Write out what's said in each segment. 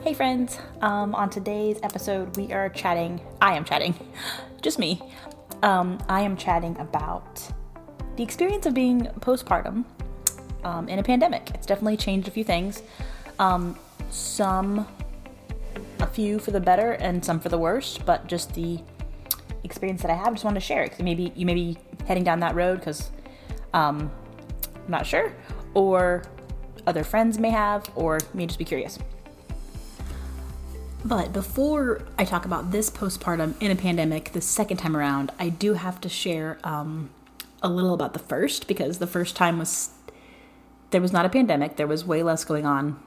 Hey friends, um, on today's episode, we are chatting. I am chatting, just me. Um, I am chatting about the experience of being postpartum um, in a pandemic. It's definitely changed a few things. Um, some, a few for the better, and some for the worst, but just the experience that I have, just wanted to share it because maybe you may be heading down that road because um, I'm not sure, or other friends may have, or may just be curious. But before I talk about this postpartum in a pandemic, the second time around, I do have to share um, a little about the first because the first time was there was not a pandemic. There was way less going on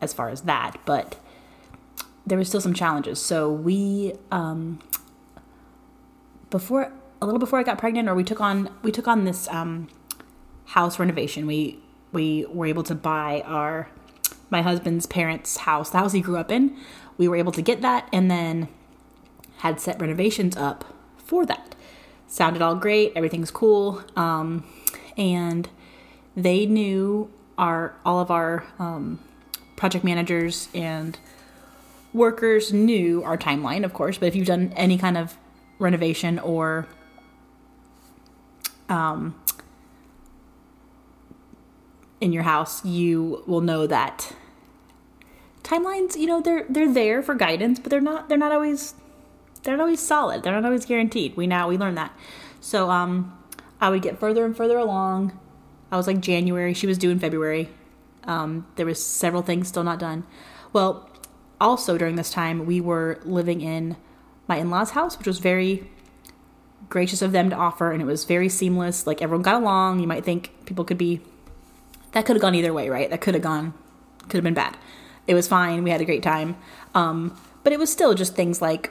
as far as that, but there was still some challenges. So we um, before a little before I got pregnant, or we took on we took on this um, house renovation. We we were able to buy our my husband's parents' house, the house he grew up in. We were able to get that, and then had set renovations up for that. Sounded all great. Everything's cool, um, and they knew our all of our um, project managers and workers knew our timeline, of course. But if you've done any kind of renovation or um, in your house, you will know that timelines, you know, they're they're there for guidance, but they're not they're not always they're not always solid. They're not always guaranteed. We now we learn that. So um I would get further and further along. I was like January, she was due in February. Um, there was several things still not done. Well, also during this time we were living in my in-laws house, which was very gracious of them to offer and it was very seamless. Like everyone got along. You might think people could be that could have gone either way, right? That could have gone, could have been bad. It was fine. We had a great time. Um, but it was still just things like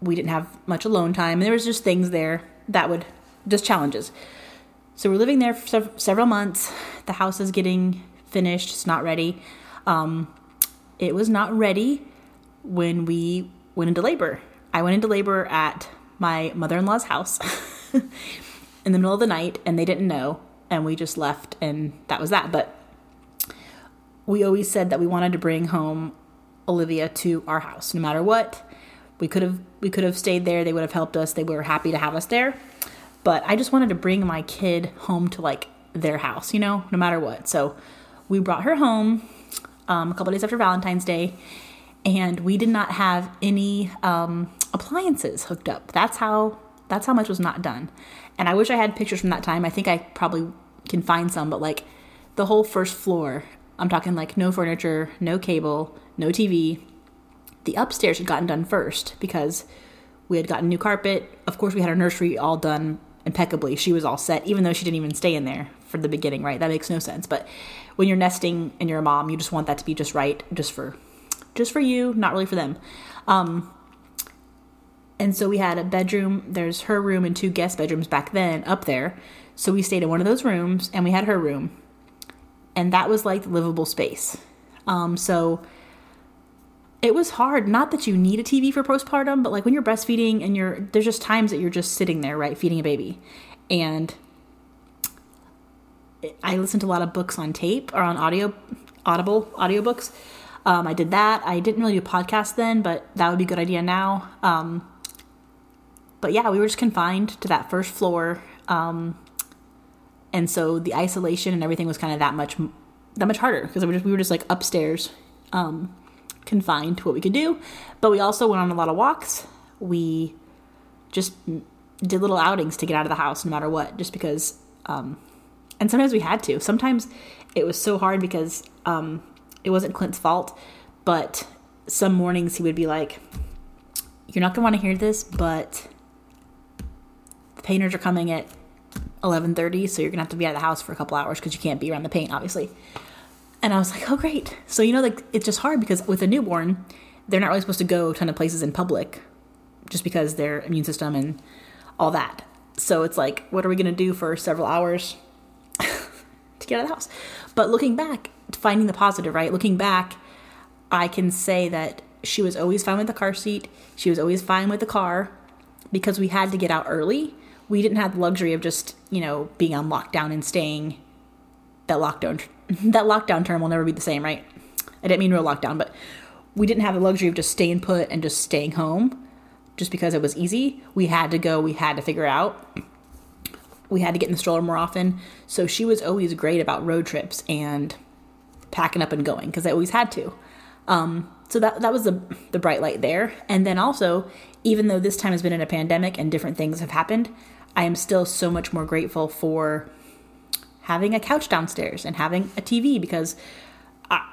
we didn't have much alone time. There was just things there that would, just challenges. So we're living there for several months. The house is getting finished. It's not ready. Um, it was not ready when we went into labor. I went into labor at my mother in law's house in the middle of the night, and they didn't know and we just left and that was that. But we always said that we wanted to bring home Olivia to our house no matter what. We could have we could have stayed there. They would have helped us. They were happy to have us there. But I just wanted to bring my kid home to like their house, you know, no matter what. So we brought her home um, a couple days after Valentine's Day, and we did not have any um, appliances hooked up. That's how that's how much was not done. And I wish I had pictures from that time. I think I probably can find some, but like the whole first floor, I'm talking like no furniture, no cable, no TV. The upstairs had gotten done first because we had gotten new carpet. Of course, we had our nursery all done impeccably. She was all set, even though she didn't even stay in there for the beginning, right? That makes no sense. But when you're nesting and you're a mom, you just want that to be just right, just for just for you, not really for them. Um, and so we had a bedroom, there's her room and two guest bedrooms back then up there. So we stayed in one of those rooms and we had her room. And that was like livable space. Um, so it was hard. Not that you need a TV for postpartum, but like when you're breastfeeding and you're, there's just times that you're just sitting there, right, feeding a baby. And I listened to a lot of books on tape or on audio, audible audiobooks. Um, I did that. I didn't really do podcasts then, but that would be a good idea now. Um, but yeah, we were just confined to that first floor. Um, and so the isolation and everything was kind of that much that much harder because we, we were just like upstairs um, confined to what we could do. But we also went on a lot of walks. We just did little outings to get out of the house no matter what just because um, and sometimes we had to. Sometimes it was so hard because um, it wasn't Clint's fault but some mornings he would be like you're not going to want to hear this but the painters are coming at 11:30, so you're gonna have to be out of the house for a couple hours because you can't be around the paint, obviously. And I was like, oh great. So you know, like it's just hard because with a newborn, they're not really supposed to go a ton of places in public, just because their immune system and all that. So it's like, what are we gonna do for several hours to get out of the house? But looking back, finding the positive, right? Looking back, I can say that she was always fine with the car seat. She was always fine with the car because we had to get out early we didn't have the luxury of just you know being on lockdown and staying that lockdown that lockdown term will never be the same right i didn't mean real lockdown but we didn't have the luxury of just staying put and just staying home just because it was easy. We had to go, we had to figure out. We had to get in the stroller more often. So she was always great about road trips and packing up and going because I always had to. Um, so that that was the the bright light there. And then also, even though this time has been in a pandemic and different things have happened, I am still so much more grateful for having a couch downstairs and having a TV because I,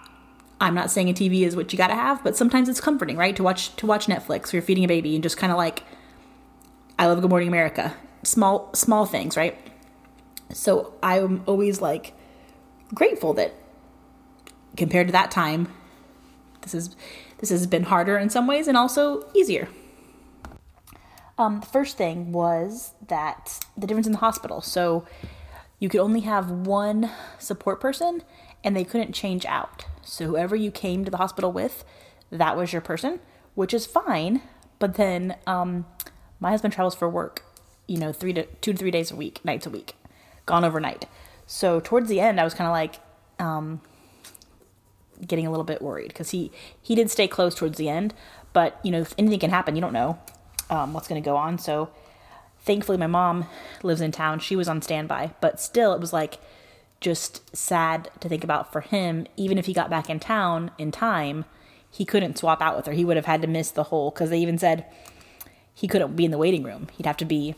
I'm not saying a TV is what you got to have, but sometimes it's comforting, right? To watch to watch Netflix or you're feeding a baby and just kind of like I love Good Morning America. Small small things, right? So I'm always like grateful that compared to that time this is this has been harder in some ways and also easier. Um, the first thing was that the difference in the hospital. So you could only have one support person and they couldn't change out. So whoever you came to the hospital with, that was your person, which is fine. But then um, my husband travels for work, you know, three to two to three days a week, nights a week, gone overnight. So towards the end, I was kind of like, um, getting a little bit worried because he he did stay close towards the end, but you know if anything can happen, you don't know um, what's going to go on. So thankfully, my mom lives in town; she was on standby, but still, it was like just sad to think about for him. Even if he got back in town in time, he couldn't swap out with her. He would have had to miss the whole because they even said he couldn't be in the waiting room. He'd have to be.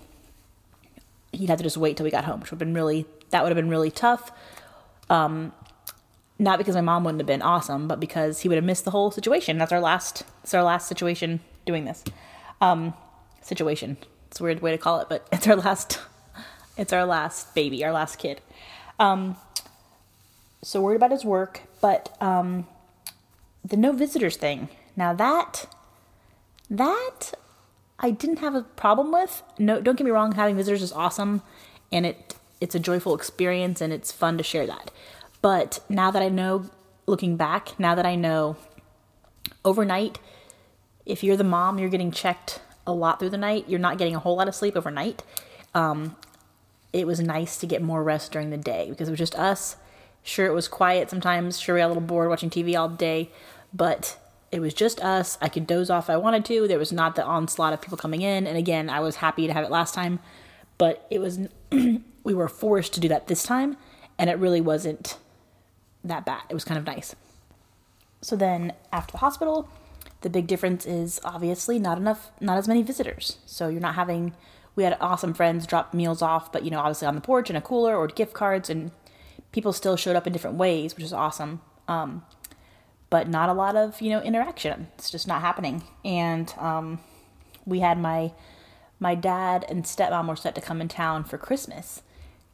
He'd have to just wait till we got home, which would have been really that would have been really tough. Um, not because my mom wouldn't have been awesome, but because he would have missed the whole situation. That's our last. It's our last situation doing this. Um, situation. It's a weird way to call it, but it's our last. It's our last baby, our last kid. Um, so worried about his work, but um, the no visitors thing. Now that that I didn't have a problem with. No, don't get me wrong. Having visitors is awesome, and it it's a joyful experience, and it's fun to share that. But now that I know, looking back, now that I know overnight, if you're the mom, you're getting checked a lot through the night, you're not getting a whole lot of sleep overnight. Um, it was nice to get more rest during the day because it was just us. Sure, it was quiet sometimes. Sure, we got a little bored watching TV all day, but it was just us. I could doze off if I wanted to. There was not the onslaught of people coming in. And again, I was happy to have it last time, but it was, we were forced to do that this time, and it really wasn't that bad. It was kind of nice. So then after the hospital, the big difference is obviously not enough, not as many visitors. So you're not having, we had awesome friends drop meals off, but you know, obviously on the porch in a cooler or gift cards, and people still showed up in different ways, which is awesome. Um, but not a lot of, you know, interaction. It's just not happening. And um, we had my, my dad and stepmom were set to come in town for Christmas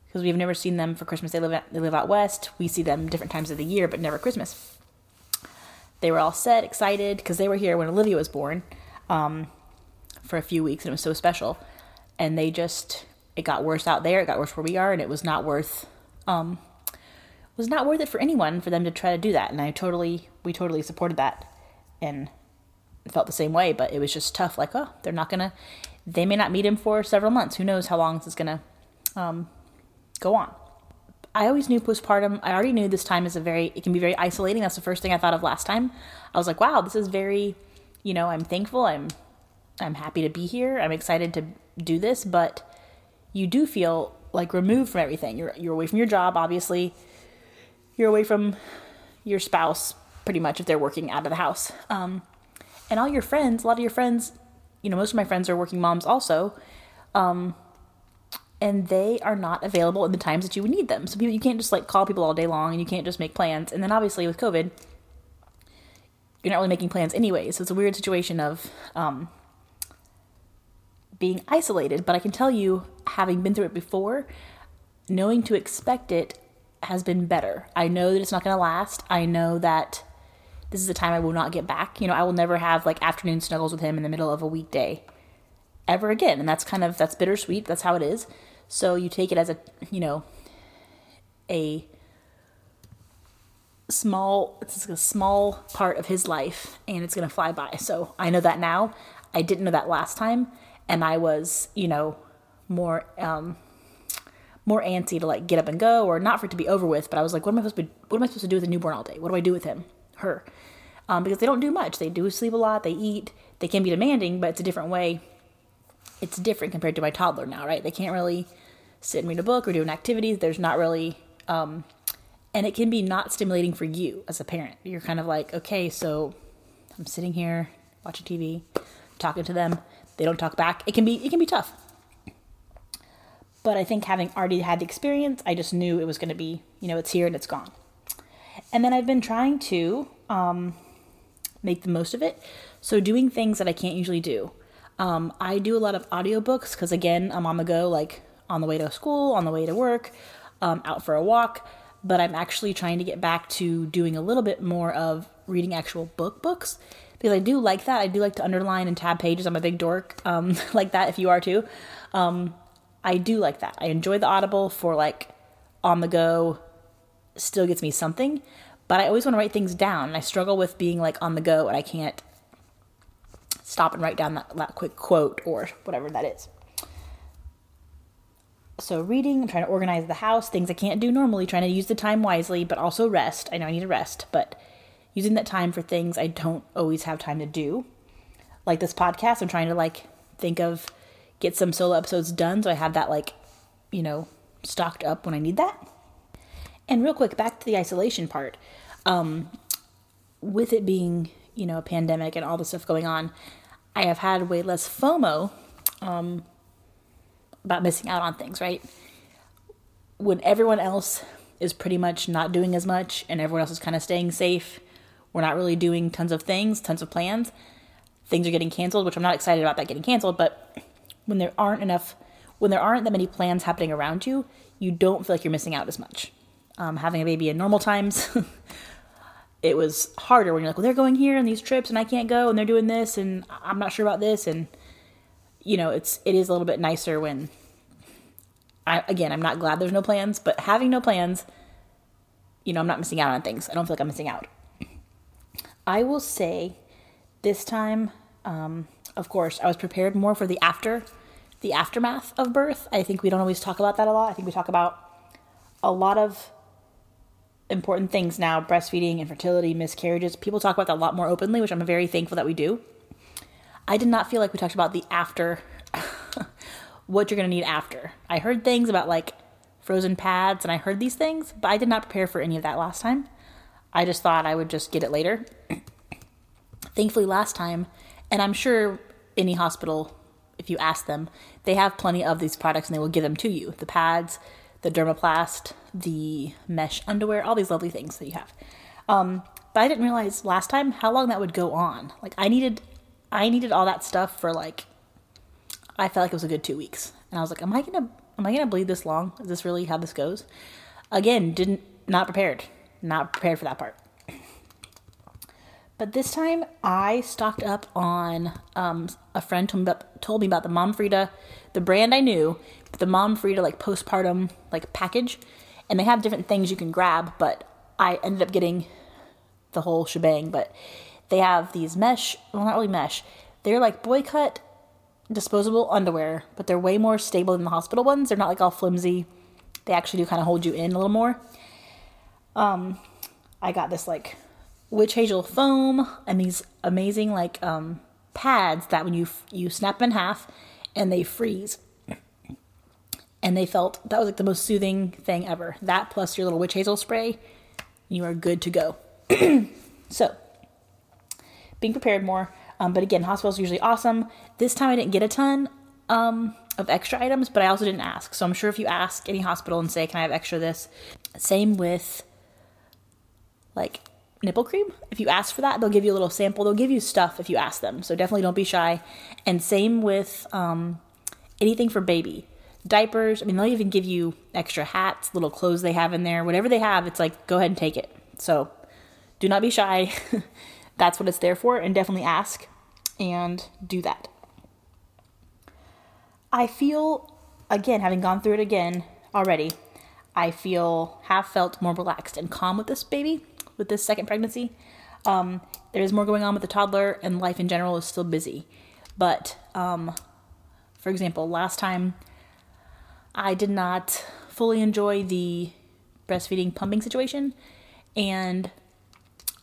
because we've never seen them for Christmas. They live at, they live out west. We see them different times of the year, but never Christmas. They were all set, excited because they were here when Olivia was born um, for a few weeks, and it was so special. And they just it got worse out there. It got worse where we are, and it was not worth um, was not worth it for anyone for them to try to do that. And I totally we totally supported that and felt the same way. But it was just tough. Like oh, they're not gonna. They may not meet him for several months. Who knows how long this is gonna um, go on. I always knew postpartum. I already knew this time is a very, it can be very isolating. That's the first thing I thought of last time. I was like, wow, this is very, you know, I'm thankful. I'm, I'm happy to be here. I'm excited to do this, but you do feel like removed from everything. You're, you're away from your job, obviously. You're away from your spouse, pretty much, if they're working out of the house. Um, and all your friends, a lot of your friends, you know, most of my friends are working moms also. Um, and they are not available in the times that you would need them. So people, you can't just like call people all day long, and you can't just make plans. And then obviously with COVID, you're not really making plans anyway. So it's a weird situation of um, being isolated. But I can tell you, having been through it before, knowing to expect it has been better. I know that it's not going to last. I know that this is a time I will not get back. You know, I will never have like afternoon snuggles with him in the middle of a weekday ever again. And that's kind of that's bittersweet. That's how it is. So you take it as a, you know, a small it's a small part of his life and it's going to fly by. So I know that now. I didn't know that last time and I was, you know, more um more antsy to like get up and go or not for it to be over with, but I was like what am I supposed to be, what am I supposed to do with a newborn all day? What do I do with him? Her. um, because they don't do much. They do sleep a lot, they eat, they can be demanding, but it's a different way. It's different compared to my toddler now, right? They can't really sit and read a book or do an activity. There's not really, um, and it can be not stimulating for you as a parent. You're kind of like, okay, so I'm sitting here watching TV, talking to them. They don't talk back. It can be it can be tough. But I think having already had the experience, I just knew it was going to be, you know, it's here and it's gone. And then I've been trying to um, make the most of it. So doing things that I can't usually do. Um, I do a lot of audiobooks because again, I'm on the go, like on the way to school, on the way to work, um, out for a walk. But I'm actually trying to get back to doing a little bit more of reading actual book books because I do like that. I do like to underline and tab pages. I'm a big dork um, like that. If you are too, um, I do like that. I enjoy the Audible for like on the go. Still gets me something, but I always want to write things down. And I struggle with being like on the go and I can't stop and write down that, that quick quote or whatever that is. So, reading, I'm trying to organize the house, things I can't do normally, trying to use the time wisely, but also rest. I know I need to rest, but using that time for things I don't always have time to do. Like this podcast, I'm trying to like think of get some solo episodes done so I have that like, you know, stocked up when I need that. And real quick, back to the isolation part. Um, with it being, you know, a pandemic and all the stuff going on, I have had way less FOMO um, about missing out on things, right? When everyone else is pretty much not doing as much and everyone else is kind of staying safe, we're not really doing tons of things, tons of plans. Things are getting canceled, which I'm not excited about that getting canceled, but when there aren't enough, when there aren't that many plans happening around you, you don't feel like you're missing out as much. Um, having a baby in normal times, it was harder when you're like, well, they're going here on these trips and I can't go and they're doing this and I'm not sure about this. And, you know, it's, it is a little bit nicer when I, again, I'm not glad there's no plans, but having no plans, you know, I'm not missing out on things. I don't feel like I'm missing out. I will say this time, um, of course, I was prepared more for the after, the aftermath of birth. I think we don't always talk about that a lot. I think we talk about a lot of important things now breastfeeding, infertility, miscarriages. People talk about that a lot more openly, which I'm very thankful that we do. I did not feel like we talked about the after, what you're going to need after. I heard things about like frozen pads and I heard these things, but I did not prepare for any of that last time. I just thought I would just get it later. Thankfully, last time, and I'm sure any hospital, if you ask them, they have plenty of these products and they will give them to you the pads, the dermoplast, the mesh underwear, all these lovely things that you have. Um, but I didn't realize last time how long that would go on. Like I needed, I needed all that stuff for like, I felt like it was a good two weeks, and I was like, am I gonna, am I gonna bleed this long? Is this really how this goes? Again, didn't not prepared not prepared for that part. But this time I stocked up on um, a friend told me, about, told me about the Momfrida, the brand I knew, the Momfrida like postpartum like package, and they have different things you can grab. But I ended up getting the whole shebang. But they have these mesh, well not really mesh, they're like boy cut disposable underwear, but they're way more stable than the hospital ones. They're not like all flimsy. They actually do kind of hold you in a little more. Um, I got this like witch hazel foam and these amazing like um, pads that when you you snap in half and they freeze. And they felt that was like the most soothing thing ever. That plus your little witch hazel spray, you are good to go. so, being prepared more. Um, but again, hospitals usually awesome. This time I didn't get a ton um, of extra items, but I also didn't ask. So I'm sure if you ask any hospital and say, "Can I have extra this?" Same with like nipple cream. If you ask for that, they'll give you a little sample. They'll give you stuff if you ask them. So definitely don't be shy. And same with um, anything for baby. Diapers. I mean, they'll even give you extra hats, little clothes they have in there. Whatever they have, it's like, go ahead and take it. So do not be shy. That's what it's there for. And definitely ask and do that. I feel, again, having gone through it again already, I feel have felt more relaxed and calm with this baby with this second pregnancy. Um, there is more going on with the toddler, and life in general is still busy. But, um, for example, last time I did not fully enjoy the breastfeeding pumping situation, and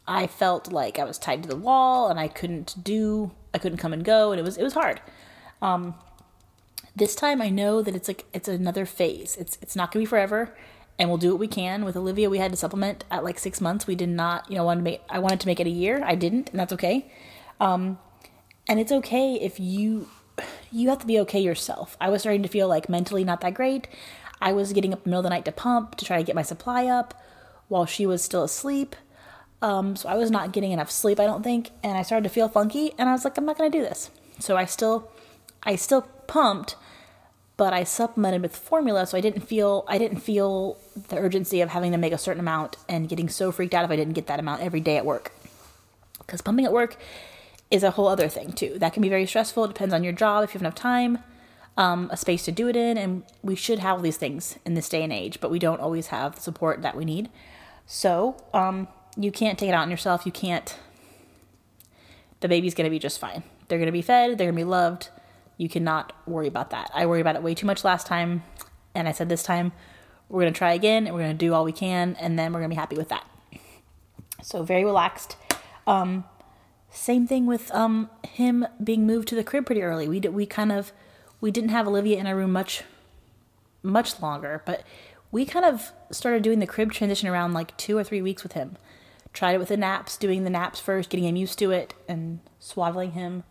I felt like I was tied to the wall and I couldn't do I couldn't come and go and it was it was hard. Um, this time I know that it's like it's another phase. It's it's not gonna be forever, and we'll do what we can. With Olivia, we had to supplement at like six months. We did not, you know, want to make. I wanted to make it a year. I didn't, and that's okay. Um, and it's okay if you you have to be okay yourself. I was starting to feel like mentally not that great. I was getting up in the middle of the night to pump to try to get my supply up while she was still asleep. Um, so I was not getting enough sleep, I don't think, and I started to feel funky, and I was like, I'm not gonna do this. So I still, I still pumped, but I supplemented with formula, so I didn't feel, I didn't feel the urgency of having to make a certain amount and getting so freaked out if I didn't get that amount every day at work. Because pumping at work is a whole other thing too. That can be very stressful. It depends on your job if you have enough time, um, a space to do it in, and we should have these things in this day and age, but we don't always have the support that we need. So, um, you can't take it out on yourself. You can't. The baby's to be just fine. They're to be fed, they're to be loved. You cannot worry about that. I worried about it way too much last time, and I said this time we're to try again and we're to do all we can, and then we're to be happy with that. So, very relaxed. Um, same thing with um, him being moved to the crib pretty early. We did, we kind of we didn't have Olivia in our room much much longer, but we kind of started doing the crib transition around like two or three weeks with him tried it with the naps, doing the naps first, getting him used to it, and swaddling him.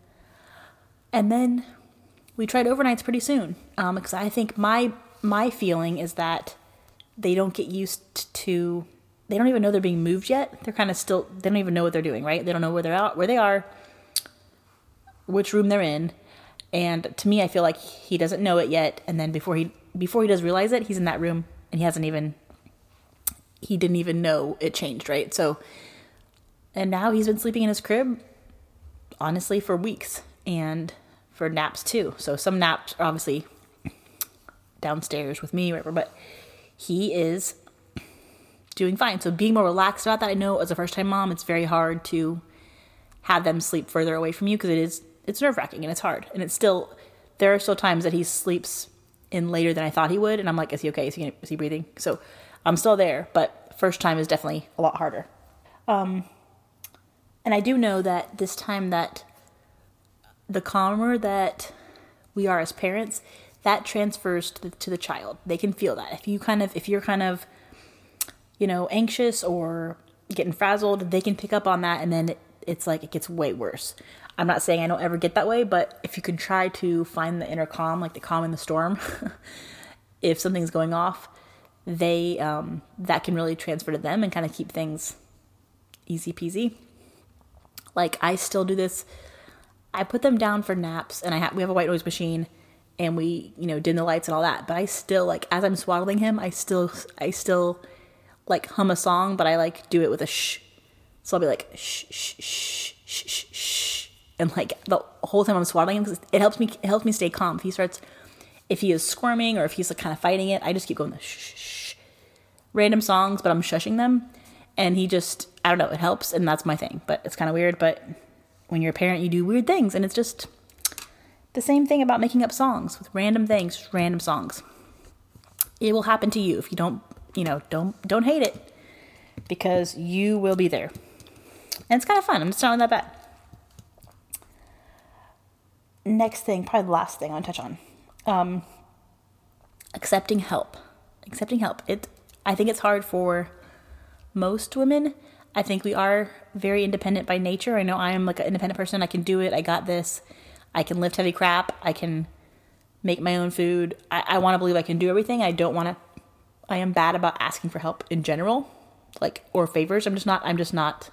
And then we tried overnights pretty soon because um, I think my my feeling is that they don't get used to they don't even know they're being moved yet. They're kind of still they don't even know what they're doing, right? They don't know where they're out, where they are, which room they're in. And to me, I feel like he doesn't know it yet. And then before he before he does realize it, he's in that room and he hasn't even he didn't even know it changed, right? So, and now he's been sleeping in his crib, honestly, for weeks and for naps too. So, some naps are obviously downstairs with me, whatever, but he is doing fine. So, being more relaxed about that, I know as a first time mom, it's very hard to have them sleep further away from you because it is, it's nerve wracking and it's hard. And it's still, there are still times that he sleeps in later than I thought he would. And I'm like, is he okay? Is he, is he breathing? So, I'm still there, but first time is definitely a lot harder. Um, and I do know that this time that the calmer that we are as parents, that transfers to the, to the child. They can feel that. If you kind of, if you're kind of, you know, anxious or getting frazzled, they can pick up on that, and then it's like it gets way worse. I'm not saying I don't ever get that way, but if you can try to find the inner calm, like the calm in the storm, if something's going off, they um, that can really transfer to them and kind of keep things easy peasy. Like I still do this. I put them down for naps, and I have we have a white noise machine, and we you know dim the lights and all that. But I still like as I'm swaddling him, I still I still like hum a song, but I like do it with a shh. So I'll be like shh shh shh shh shh, shh. and like the whole time I'm swaddling him, because it helps me it helps me stay calm. If he starts if he is squirming or if he's like kind of fighting it, I just keep going the shh, shh, random songs, but I'm shushing them. And he just, I don't know, it helps, and that's my thing. But it's kind of weird. But when you're a parent, you do weird things, and it's just the same thing about making up songs with random things, random songs. It will happen to you if you don't, you know, don't don't hate it because you will be there. And it's kind of fun. I'm just not that bad. Next thing, probably the last thing I want to touch on um, accepting help. Accepting help. It. I think it's hard for most women. I think we are very independent by nature. I know I am like an independent person. I can do it. I got this. I can lift heavy crap. I can make my own food. I, I want to believe I can do everything. I don't want to. I am bad about asking for help in general, like or favors. I'm just not. I'm just not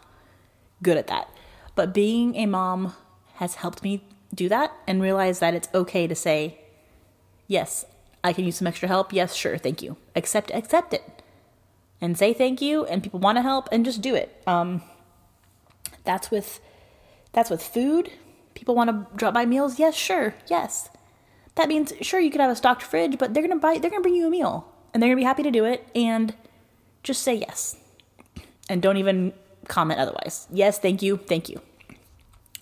good at that. But being a mom has helped me do that and realize that it's okay to say Yes, I can use some extra help. Yes, sure, thank you. Accept accept it. And say thank you and people want to help and just do it. Um that's with that's with food. People want to drop by meals. Yes, sure. Yes. That means sure you could have a stocked fridge, but they're going to buy they're going to bring you a meal and they're going to be happy to do it and just say yes. And don't even comment otherwise. Yes, thank you. Thank you.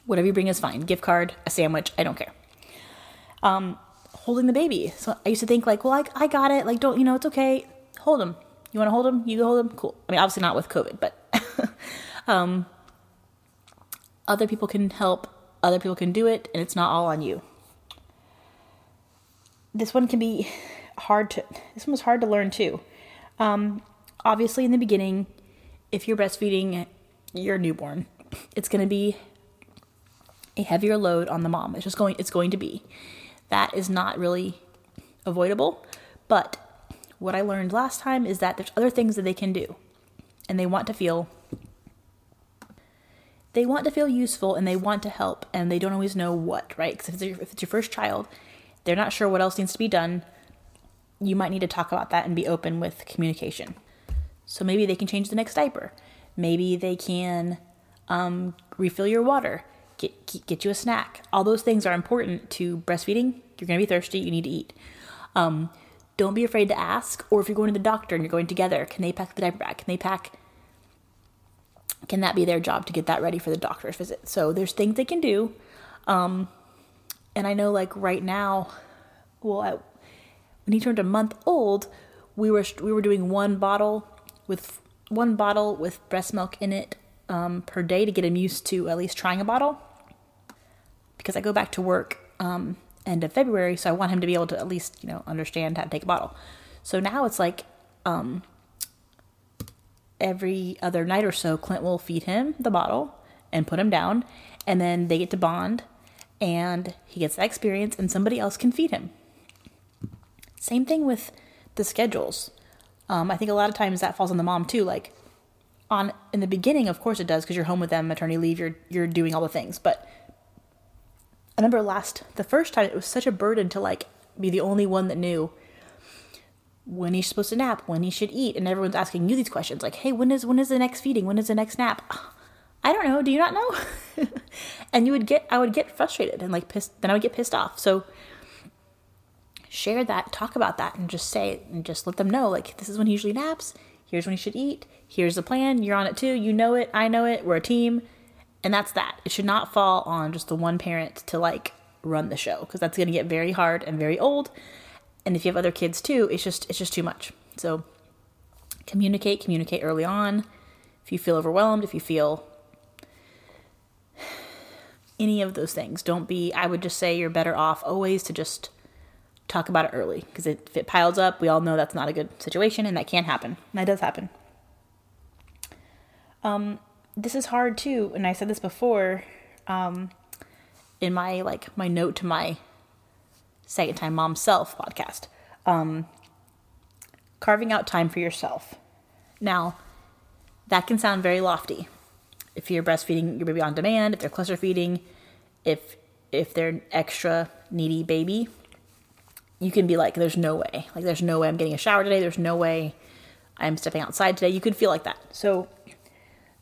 Whatever you bring is fine. Gift card, a sandwich, I don't care. Um holding the baby. So I used to think like, well, I, I got it. Like, don't, you know, it's okay. Hold him. You want to hold him? You can hold him? Cool. I mean, obviously not with COVID, but Um, other people can help, other people can do it, and it's not all on you. This one can be hard to, this one was hard to learn too. Um, obviously, in the beginning, if you're breastfeeding your newborn, it's going to be a heavier load on the mom. It's just going, it's going to be. That is not really avoidable. But what I learned last time is that there's other things that they can do. And they want to feel they want to feel useful and they want to help and they don't always know what, right? Because if, if it's your first child, they're not sure what else needs to be done. You might need to talk about that and be open with communication. So maybe they can change the next diaper. Maybe they can um, refill your water, get, get you a snack. All those things are important to breastfeeding. You're going to be thirsty, you need to eat. Um, don't be afraid to ask. Or if you're going to the doctor and you're going together, can they pack the diaper bag? Can they pack? Can that be their job to get that ready for the doctor's visit? So there's things they can do. Um, and I know, like right now, well, I, when he turned a month old, we were we were doing one bottle with one bottle with breast milk in it um, per day to get him used to at least trying a bottle. Because I go back to work um, end of February, so I want him to be able to at least, you know, understand how to take a bottle. So now it's like um, every other night or so, Clint will feed him the bottle and put him down, and then they get to bond, and he gets that experience, and somebody else can feed him. Same thing with the schedules. Um, I think a lot of times that falls on the mom too. Like on in the beginning, of course it does because you're home with them, maternity leave, you're you're doing all the things, but I remember last the first time it was such a burden to like be the only one that knew when he's supposed to nap, when he should eat, and everyone's asking you these questions like, "Hey, when is when is the next feeding? When is the next nap?" I don't know. Do you not know? and you would get I would get frustrated and like pissed. Then I would get pissed off. So share that, talk about that, and just say and just let them know like this is when he usually naps. Here's when he should eat. Here's the plan. You're on it too. You know it. I know it. We're a team. And that's that. It should not fall on just the one parent to like run the show because that's going to get very hard and very old. And if you have other kids too, it's just it's just too much. So communicate, communicate early on. If you feel overwhelmed, if you feel any of those things, don't be I would just say you're better off always to just talk about it early because if it piles up, we all know that's not a good situation and that can happen. That does happen. Um, this is hard too, and I said this before um, in my like my note to my second time mom self podcast. Um, carving out time for yourself. Now, that can sound very lofty. If you're breastfeeding your baby on demand, if they're cluster feeding, if if they're an extra needy baby, you can be like, there's no way. Like, there's no way I'm getting a shower today. There's no way I'm stepping outside today. You could feel like that. So,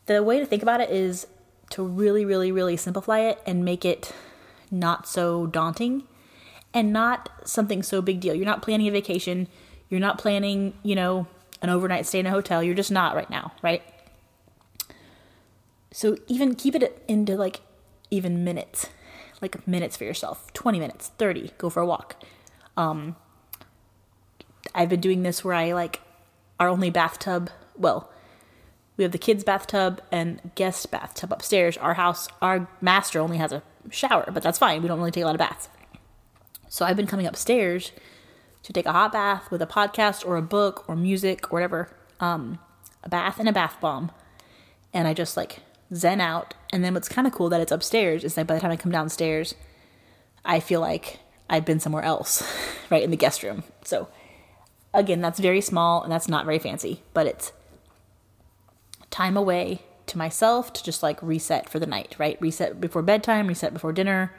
the way to think about it is to really, really, really simplify it and make it not so daunting and not something so big deal. You're not planning a vacation. You're not planning, you know, an overnight stay in a hotel. You're just not right now, right? So even keep it into like even minutes, like minutes for yourself 20 minutes, 30, go for a walk. Um, I've been doing this where I like our only bathtub, well, we have the kids' bathtub and guest bathtub upstairs. Our house, our master only has a shower, but that's fine. We don't really take a lot of baths. So I've been coming upstairs to take a hot bath with a podcast or a book or music or whatever, um, a bath and a bath bomb. And I just like zen out. And then what's kind of cool that it's upstairs is that by the time I come downstairs, I feel like I've been somewhere else, right in the guest room. So again, that's very small and that's not very fancy, but it's time away to myself to just like reset for the night, right? Reset before bedtime, reset before dinner.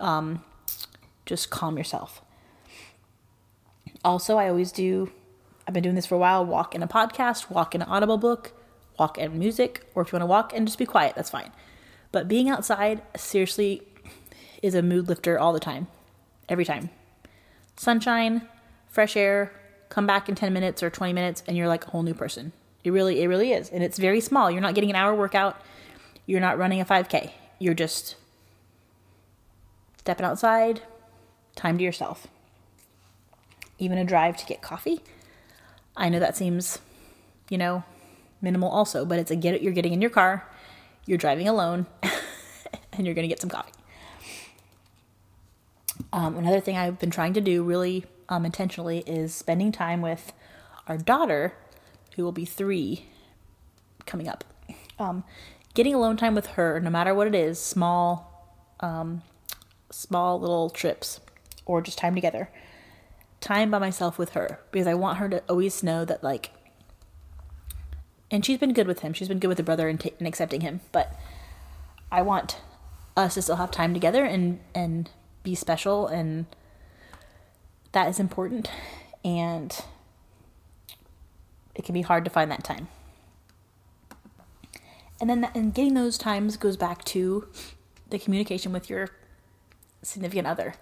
Um, just calm yourself. Also, I always do, I've been doing this for a while walk in a podcast, walk in an audible book, walk in music, or if you want to walk and just be quiet, that's fine. But being outside, seriously, is a mood lifter all the time, every time. Sunshine, fresh air, come back in 10 minutes or 20 minutes, and you're like a whole new person. It really, it really is. And it's very small. You're not getting an hour workout. You're not running a 5K. You're just stepping outside, time to yourself. Even a drive to get coffee. I know that seems, you know, minimal also, but it's a get you're getting in your car, you're driving alone, and you're gonna get some coffee. Um, another thing I've been trying to do really um, intentionally is spending time with our daughter, who will be three coming up. Um, getting alone time with her, no matter what it is, small, um, small little trips, or just time together. Time by myself with her because I want her to always know that like. And she's been good with him. She's been good with the brother and, t- and accepting him, but I want us to still have time together and and be special and that is important and it can be hard to find that time. And then that, and getting those times goes back to the communication with your significant other.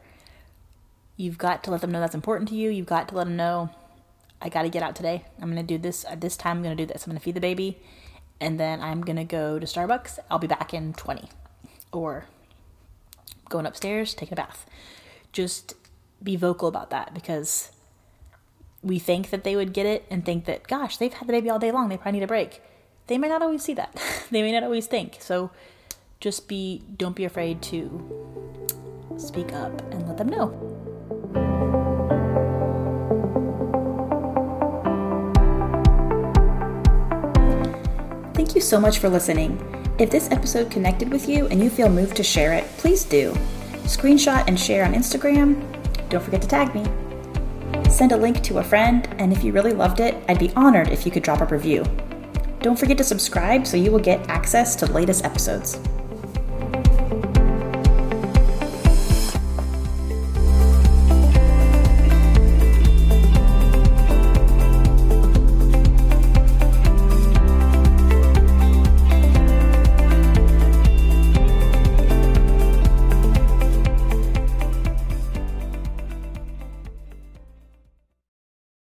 You've got to let them know that's important to you. You've got to let them know i got to get out today. I'm going to do this at this time i'm going to do this. I'm going to feed the baby and then i'm going to go to starbucks. I'll be back in 20 or going upstairs taking a bath. Just be vocal about that because we think that they would get it and think that gosh they've had the baby all day long. They probably need a break. They may not always see that. They may not always think. So just be don't be afraid to speak up and let them know. Thank you so much for listening. If this episode connected with you and you feel moved to share it, please do. Screenshot and share on Instagram. Don't forget to tag me. Send a link to a friend, and if you really loved it, I'd be honored if you could drop a review. Don't forget to subscribe so you will get access to latest episodes.